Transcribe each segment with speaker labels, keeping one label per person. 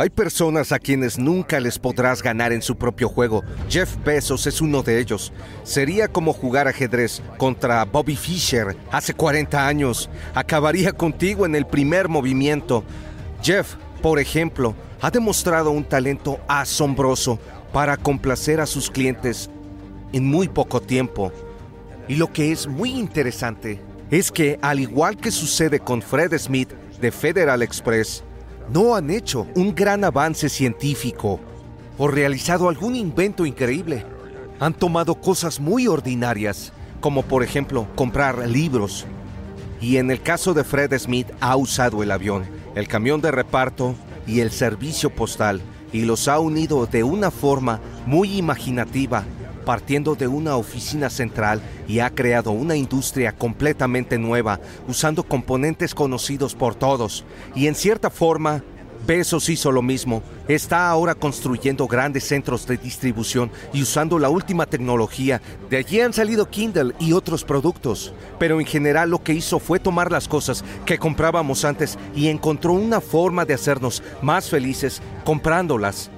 Speaker 1: Hay personas a quienes nunca les podrás ganar en su propio juego. Jeff Bezos es uno de ellos. Sería como jugar ajedrez contra Bobby Fischer hace 40 años. Acabaría contigo en el primer movimiento. Jeff, por ejemplo, ha demostrado un talento asombroso para complacer a sus clientes en muy poco tiempo. Y lo que es muy interesante es que, al igual que sucede con Fred Smith de Federal Express, no han hecho un gran avance científico o realizado algún invento increíble. Han tomado cosas muy ordinarias, como por ejemplo comprar libros. Y en el caso de Fred Smith ha usado el avión, el camión de reparto y el servicio postal y los ha unido de una forma muy imaginativa partiendo de una oficina central y ha creado una industria completamente nueva, usando componentes conocidos por todos. Y en cierta forma, Bezos hizo lo mismo. Está ahora construyendo grandes centros de distribución y usando la última tecnología. De allí han salido Kindle y otros productos. Pero en general lo que hizo fue tomar las cosas que comprábamos antes y encontró una forma de hacernos más felices comprándolas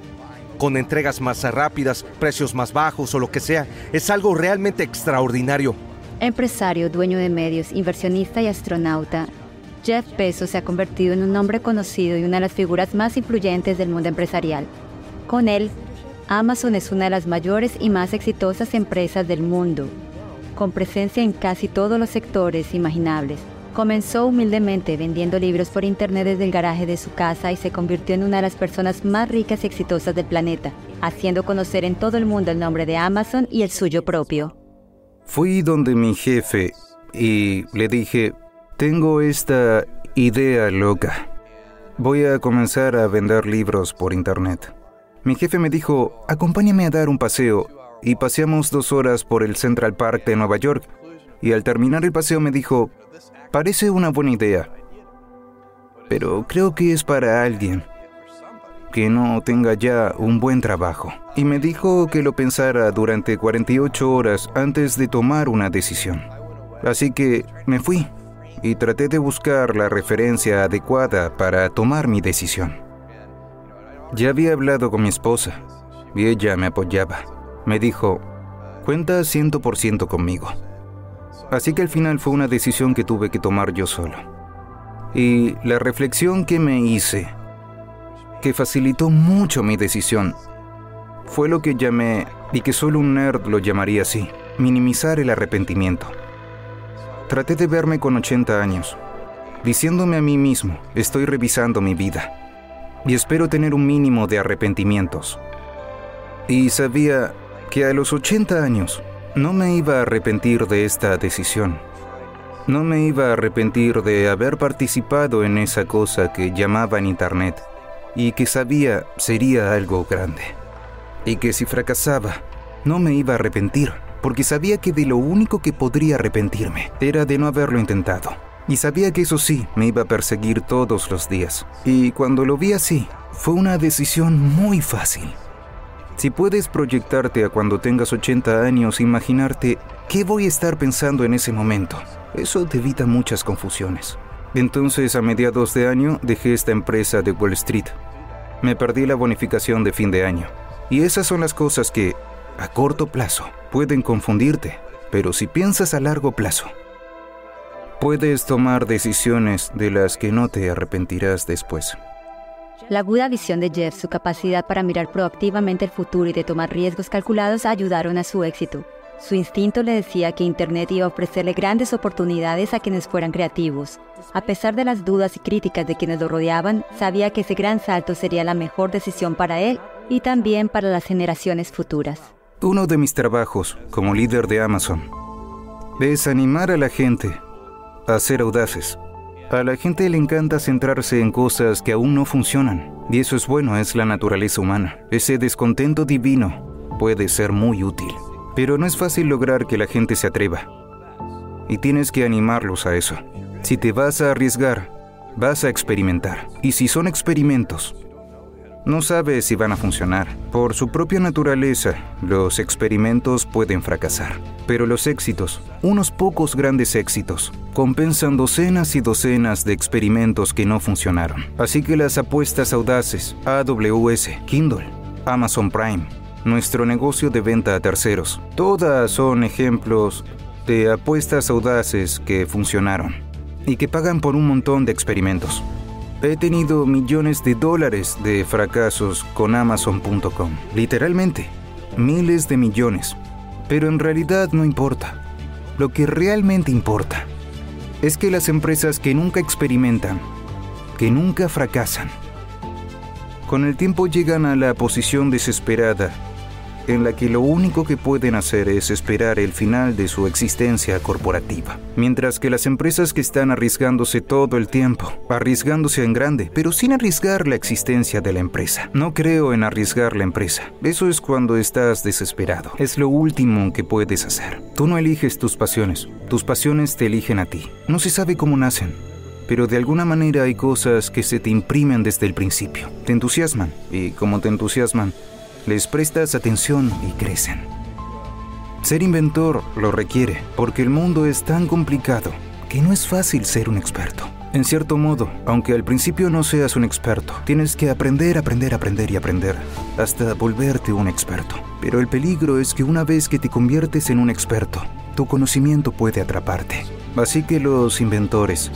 Speaker 1: con entregas más rápidas, precios más bajos o lo que sea. Es algo realmente extraordinario.
Speaker 2: Empresario, dueño de medios, inversionista y astronauta, Jeff Bezos se ha convertido en un hombre conocido y una de las figuras más influyentes del mundo empresarial. Con él, Amazon es una de las mayores y más exitosas empresas del mundo, con presencia en casi todos los sectores imaginables. Comenzó humildemente vendiendo libros por internet desde el garaje de su casa y se convirtió en una de las personas más ricas y exitosas del planeta, haciendo conocer en todo el mundo el nombre de Amazon y el suyo propio.
Speaker 3: Fui donde mi jefe y le dije, tengo esta idea loca. Voy a comenzar a vender libros por internet. Mi jefe me dijo, acompáñame a dar un paseo y paseamos dos horas por el Central Park de Nueva York. Y al terminar el paseo me dijo, Parece una buena idea, pero creo que es para alguien que no tenga ya un buen trabajo. Y me dijo que lo pensara durante 48 horas antes de tomar una decisión. Así que me fui y traté de buscar la referencia adecuada para tomar mi decisión. Ya había hablado con mi esposa y ella me apoyaba. Me dijo, cuenta 100% conmigo. Así que al final fue una decisión que tuve que tomar yo solo. Y la reflexión que me hice, que facilitó mucho mi decisión, fue lo que llamé, y que solo un nerd lo llamaría así, minimizar el arrepentimiento. Traté de verme con 80 años, diciéndome a mí mismo, estoy revisando mi vida, y espero tener un mínimo de arrepentimientos. Y sabía que a los 80 años no me iba a arrepentir de esta decisión. No me iba a arrepentir de haber participado en esa cosa que llamaban Internet y que sabía sería algo grande. Y que si fracasaba, no me iba a arrepentir, porque sabía que de lo único que podría arrepentirme era de no haberlo intentado. Y sabía que eso sí me iba a perseguir todos los días. Y cuando lo vi así, fue una decisión muy fácil. Si puedes proyectarte a cuando tengas 80 años, imaginarte qué voy a estar pensando en ese momento, eso te evita muchas confusiones. Entonces, a mediados de año, dejé esta empresa de Wall Street. Me perdí la bonificación de fin de año. Y esas son las cosas que, a corto plazo, pueden confundirte, pero si piensas a largo plazo, puedes tomar decisiones de las que no te arrepentirás después.
Speaker 2: La aguda visión de Jeff, su capacidad para mirar proactivamente el futuro y de tomar riesgos calculados ayudaron a su éxito. Su instinto le decía que Internet iba a ofrecerle grandes oportunidades a quienes fueran creativos. A pesar de las dudas y críticas de quienes lo rodeaban, sabía que ese gran salto sería la mejor decisión para él y también para las generaciones futuras.
Speaker 3: Uno de mis trabajos como líder de Amazon es animar a la gente a ser audaces. A la gente le encanta centrarse en cosas que aún no funcionan. Y eso es bueno, es la naturaleza humana. Ese descontento divino puede ser muy útil. Pero no es fácil lograr que la gente se atreva. Y tienes que animarlos a eso. Si te vas a arriesgar, vas a experimentar. Y si son experimentos, no sabes si van a funcionar. Por su propia naturaleza, los experimentos pueden fracasar. Pero los éxitos, unos pocos grandes éxitos, compensan docenas y docenas de experimentos que no funcionaron. Así que las apuestas audaces, AWS, Kindle, Amazon Prime, nuestro negocio de venta a terceros. Todas son ejemplos de apuestas audaces que funcionaron y que pagan por un montón de experimentos. He tenido millones de dólares de fracasos con Amazon.com, literalmente, miles de millones. Pero en realidad no importa. Lo que realmente importa es que las empresas que nunca experimentan, que nunca fracasan, con el tiempo llegan a la posición desesperada en la que lo único que pueden hacer es esperar el final de su existencia corporativa. Mientras que las empresas que están arriesgándose todo el tiempo, arriesgándose en grande, pero sin arriesgar la existencia de la empresa. No creo en arriesgar la empresa. Eso es cuando estás desesperado. Es lo último que puedes hacer. Tú no eliges tus pasiones, tus pasiones te eligen a ti. No se sabe cómo nacen pero de alguna manera hay cosas que se te imprimen desde el principio. Te entusiasman y como te entusiasman, les prestas atención y crecen. Ser inventor lo requiere porque el mundo es tan complicado que no es fácil ser un experto. En cierto modo, aunque al principio no seas un experto, tienes que aprender, aprender, aprender y aprender hasta volverte un experto. Pero el peligro es que una vez que te conviertes en un experto, tu conocimiento puede atraparte. Así que los inventores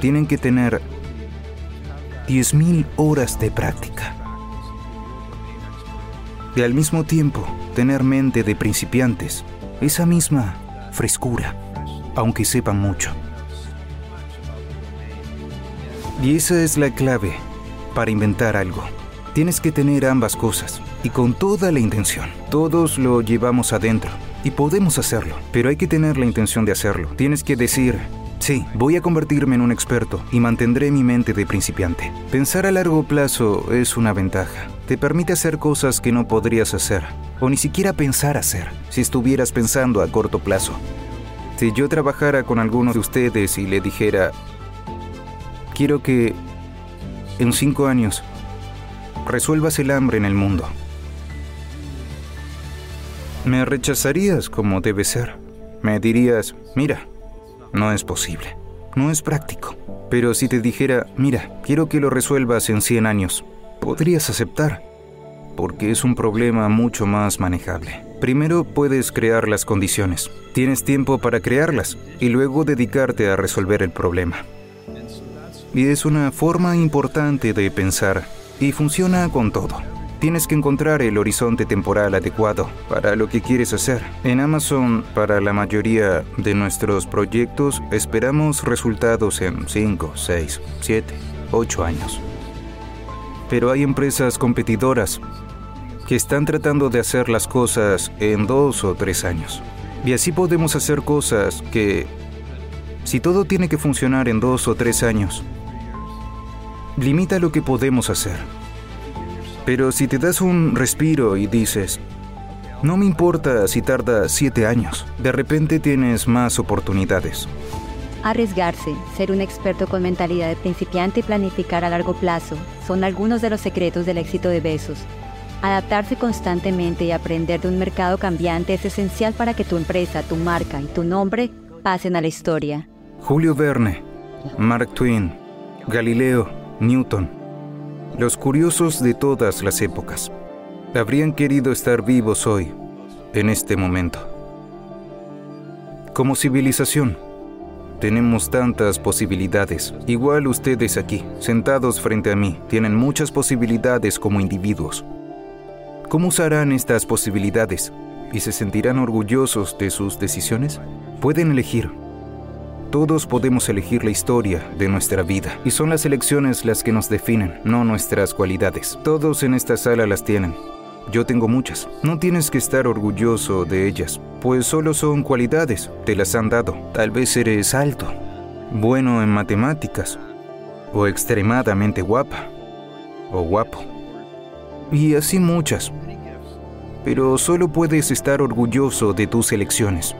Speaker 3: tienen que tener 10.000 horas de práctica y al mismo tiempo tener mente de principiantes, esa misma frescura, aunque sepan mucho. Y esa es la clave para inventar algo. Tienes que tener ambas cosas y con toda la intención. Todos lo llevamos adentro y podemos hacerlo, pero hay que tener la intención de hacerlo. Tienes que decir, Sí, voy a convertirme en un experto y mantendré mi mente de principiante. Pensar a largo plazo es una ventaja. Te permite hacer cosas que no podrías hacer, o ni siquiera pensar hacer, si estuvieras pensando a corto plazo. Si yo trabajara con alguno de ustedes y le dijera, quiero que en cinco años resuelvas el hambre en el mundo, me rechazarías como debe ser. Me dirías, mira, no es posible. No es práctico. Pero si te dijera, mira, quiero que lo resuelvas en 100 años, podrías aceptar. Porque es un problema mucho más manejable. Primero puedes crear las condiciones. Tienes tiempo para crearlas y luego dedicarte a resolver el problema. Y es una forma importante de pensar y funciona con todo. Tienes que encontrar el horizonte temporal adecuado para lo que quieres hacer. En Amazon, para la mayoría de nuestros proyectos, esperamos resultados en 5, 6, 7, 8 años. Pero hay empresas competidoras que están tratando de hacer las cosas en 2 o 3 años. Y así podemos hacer cosas que, si todo tiene que funcionar en 2 o 3 años, limita lo que podemos hacer. Pero si te das un respiro y dices, no me importa si tarda siete años, de repente tienes más oportunidades.
Speaker 2: Arriesgarse, ser un experto con mentalidad de principiante y planificar a largo plazo son algunos de los secretos del éxito de Besos. Adaptarse constantemente y aprender de un mercado cambiante es esencial para que tu empresa, tu marca y tu nombre pasen a la historia.
Speaker 3: Julio Verne, Mark Twain, Galileo, Newton, los curiosos de todas las épocas habrían querido estar vivos hoy, en este momento. Como civilización, Tenemos tantas posibilidades. Igual ustedes aquí, sentados frente a mí, tienen muchas posibilidades como individuos. ¿Cómo usarán estas posibilidades? ¿Y se sentirán orgullosos de sus decisiones? Pueden elegir. Todos podemos elegir la historia de nuestra vida y son las elecciones las que nos definen, no nuestras cualidades. Todos en esta sala las tienen. Yo tengo muchas. No tienes que estar orgulloso de ellas, pues solo son cualidades, te las han dado. Tal vez eres alto, bueno en matemáticas, o extremadamente guapa, o guapo. Y así muchas. Pero solo puedes estar orgulloso de tus elecciones,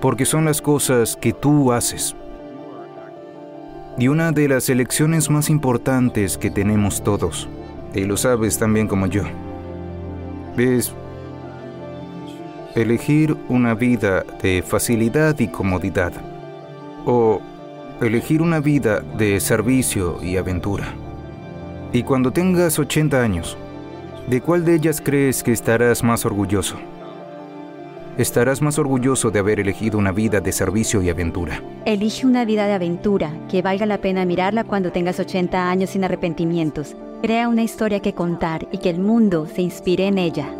Speaker 3: porque son las cosas que tú haces. Y una de las elecciones más importantes que tenemos todos, y lo sabes tan bien como yo, es elegir una vida de facilidad y comodidad o elegir una vida de servicio y aventura. Y cuando tengas 80 años, ¿de cuál de ellas crees que estarás más orgulloso? Estarás más orgulloso de haber elegido una vida de servicio y aventura.
Speaker 2: Elige una vida de aventura, que valga la pena mirarla cuando tengas 80 años sin arrepentimientos. Crea una historia que contar y que el mundo se inspire en ella.